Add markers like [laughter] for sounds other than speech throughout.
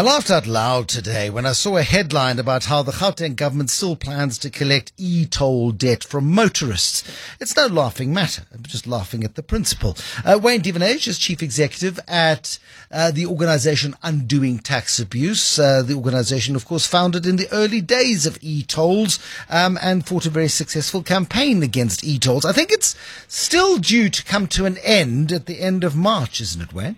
I laughed out loud today when I saw a headline about how the Gauteng government still plans to collect e-toll debt from motorists. It's no laughing matter. I'm just laughing at the principle. Uh, Wayne Duvenage is chief executive at uh, the organization Undoing Tax Abuse. Uh, the organization, of course, founded in the early days of e-tolls um, and fought a very successful campaign against e-tolls. I think it's still due to come to an end at the end of March, isn't it, Wayne?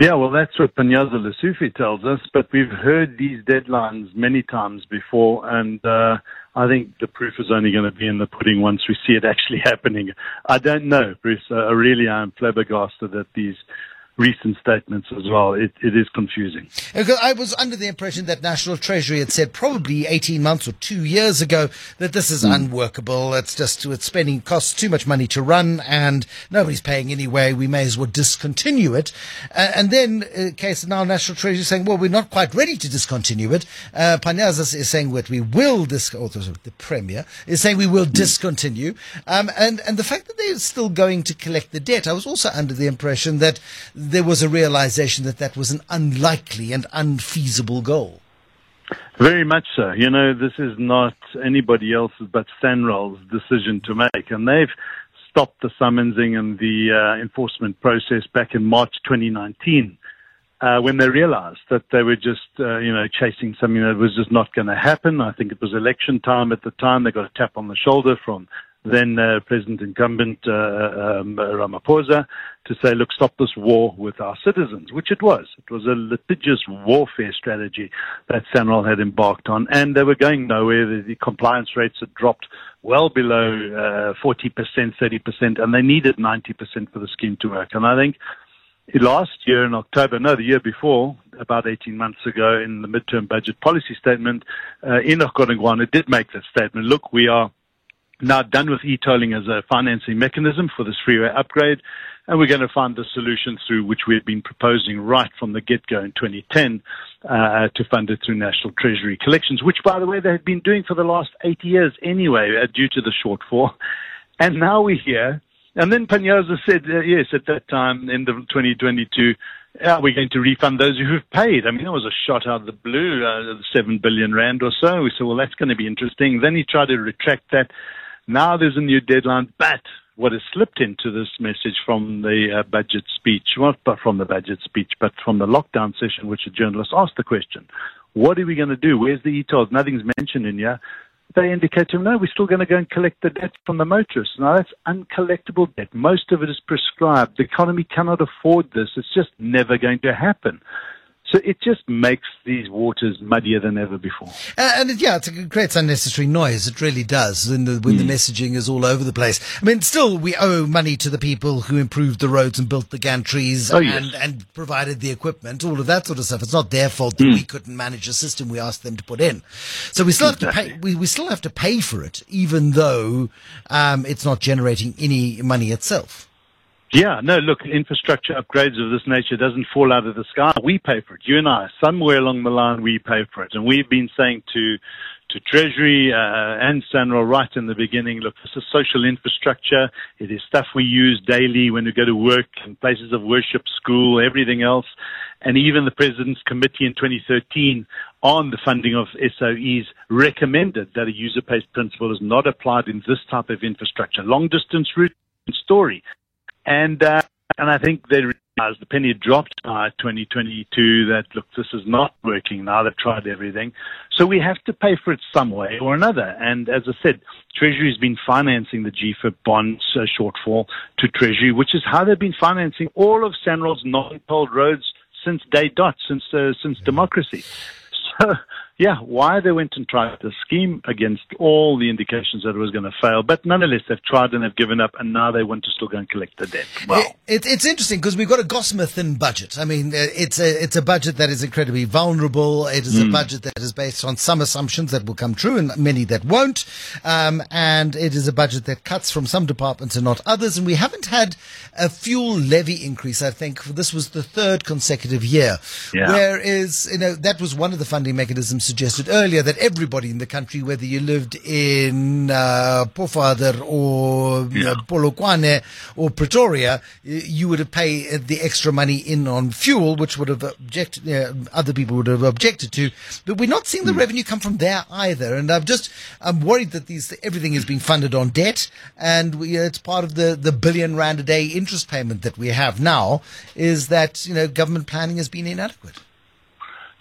Yeah, well, that's what Panyaza Lesufi tells us, but we've heard these deadlines many times before, and uh, I think the proof is only going to be in the pudding once we see it actually [laughs] happening. I don't know, Bruce. Uh, really, I'm flabbergasted at these recent statements as well. It, it is confusing. Because I was under the impression that National Treasury had said probably 18 months or two years ago that this is mm. unworkable. It's just, it's spending, costs too much money to run and nobody's paying anyway. We may as well discontinue it. Uh, and then, uh, case now National Treasury is saying, well, we're not quite ready to discontinue it. Uh, is saying that we will dis, or the Premier is saying we will mm. discontinue. Um, and, and the fact that they're still going to collect the debt, I was also under the impression that there was a realization that that was an unlikely and unfeasible goal. Very much so. You know, this is not anybody else's but SANRAL's decision to make. And they've stopped the summonsing and the uh, enforcement process back in March 2019 uh, when they realized that they were just, uh, you know, chasing something that was just not going to happen. I think it was election time at the time. They got a tap on the shoulder from then uh, President incumbent uh, um, Ramaphosa to say, look, stop this war with our citizens, which it was. It was a litigious warfare strategy that SANRAL had embarked on, and they were going nowhere. The, the compliance rates had dropped well below uh, 40%, 30%, and they needed 90% for the scheme to work. And I think last year in October, no, the year before, about 18 months ago in the midterm budget policy statement, uh, Enoch Godongwana did make that statement. Look, we are now done with e-tolling as a financing mechanism for this freeway upgrade, and we're going to find the solution through which we had been proposing right from the get-go in 2010 uh, to fund it through National Treasury collections, which, by the way, they had been doing for the last 80 years anyway, uh, due to the shortfall. [laughs] And now we're here. And then Panyaza said, uh, yes, at that time, end of 2022, are we going to refund those who've paid? I mean, that was a shot out of the blue, uh, 7 billion rand or so. We said, well, that's going to be interesting. Then he tried to retract that. Now there's a new deadline, but what has slipped into this message from the uh, budget speech, not from the budget speech, but from the lockdown session, which a journalist asked the question, what are we going to do? Where's the e-tolls? Nothing's mentioned in here. They indicate to him, no, we're still going to go and collect the debt from the motorists. Now, that's uncollectible debt. Most of it is prescribed. The economy cannot afford this. It's just never going to happen. So it just makes these waters muddier than ever before. Uh, and it, yeah, it creates unnecessary noise. It really does when, the, when mm. the messaging is all over the place. I mean, still, we owe money to the people who improved the roads and built the gantries oh, and, yes. and provided the equipment, all of that sort of stuff. It's not their fault that mm. we couldn't manage a system we asked them to put in. So we still exactly. have to pay. We, we still have to pay for it, even though um, it's not generating any money itself. Yeah, no, look, infrastructure upgrades of this nature doesn't fall out of the sky. We pay for it. You and I, somewhere along the line, we pay for it. And we've been saying to, to Treasury uh, and SANRAL right in the beginning, look, this is social infrastructure. It is stuff we use daily when we go to work and places of worship, school, everything else. And even the President's Committee in 2013 on the funding of SOEs recommended that a user-based principle is not applied in this type of infrastructure. Long distance route story and uh, and I think they realized the penny dropped by 2022 that look, this is not working now. They've tried everything, so we have to pay for it some way or another. And as I said, Treasury has been financing the GFIP bonds uh, shortfall to Treasury, which is how they've been financing all of SANRAL's non-tolled roads since day dot, since uh, since democracy. [laughs] So yeah, why they went and tried the scheme against all the indications that it was going to fail. But nonetheless, they've tried and they've given up, and now they want to still go and collect the debt. Well, it, it's interesting because we've got a gossamer thin budget. I mean, uh, it's a it's a budget that is incredibly vulnerable. It is mm. a hmm. budget that is based on some assumptions that will come true and many that won't. Um, and it is a budget that cuts from some departments and not others. And we haven't had a fuel levy increase. I think this was the third consecutive year. Yeah. Whereas you know that was one of the funding mechanisms suggested earlier that everybody in the country, whether you lived in uh, Pofadder or Yeah. uh, Polokwane or Pretoria, you would have paid the extra money in on fuel, which would have objected, uh, other people would have objected to. But we're not seeing the revenue come from there either. And I'm just, I'm worried that these, everything is being funded on debt and we, uh, it's part of the, the billion rand a day interest payment that we have now is that, you know, government planning has been inadequate.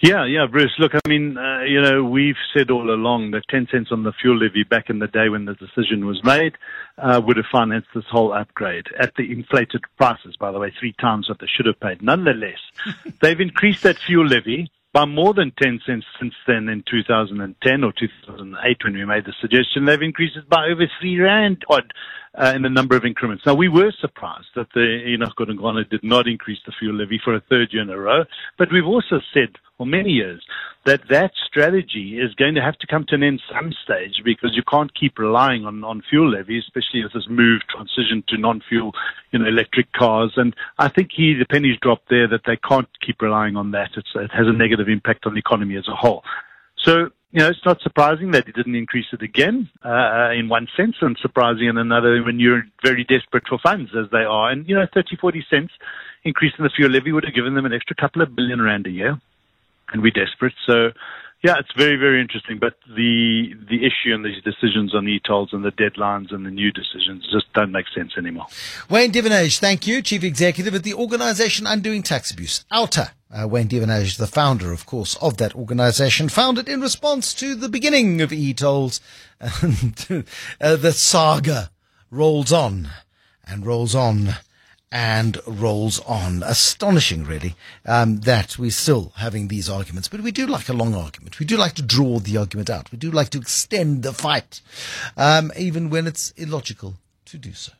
Yeah, yeah, Bruce. Look, I mean, uh, you know, we've said all along that 10 cents on the fuel levy back in the day when the decision was made uh, would have financed this whole upgrade at the inflated prices, by the way, three times what they should have paid. Nonetheless, [laughs] they've increased that fuel levy by more than 10 cents since then in 2010 or 2008 when we made the suggestion. They've increased it by over three rand odd uh, in the number of increments. Now, we were surprised that the Enoch did not increase the fuel levy for a third year in a row, but we've also said for many years that that strategy is going to have to come to an end some stage because you can't keep relying on, on fuel levy, especially as this move transition to non-fuel, you know, electric cars. And I think he, the pennies dropped there that they can't keep relying on that. It's, it has a negative impact on the economy as a whole. So, you know, it's not surprising that he didn't increase it again, uh, in one sense, and surprising in another when you're very desperate for funds as they are. And, you know, 30, 40 cents increase in the fuel levy would have given them an extra couple of billion rand a year. And we're desperate. So, yeah, it's very, very interesting. But the the issue and these decisions on e-tolls and the deadlines and the new decisions just don't make sense anymore. Wayne Duvenage, thank you, Chief Executive at the organization Undoing Tax Abuse, OUTA. Uh, Wayne Duvenage, the founder, of course, of that organization, founded in response to the beginning of e-tolls. [laughs] And uh, the saga rolls on and rolls on and rolls on. Astonishing, really, um, that we're still having these arguments. But we do like a long argument. We do like to draw the argument out. We do like to extend the fight, um, even when it's illogical to do so.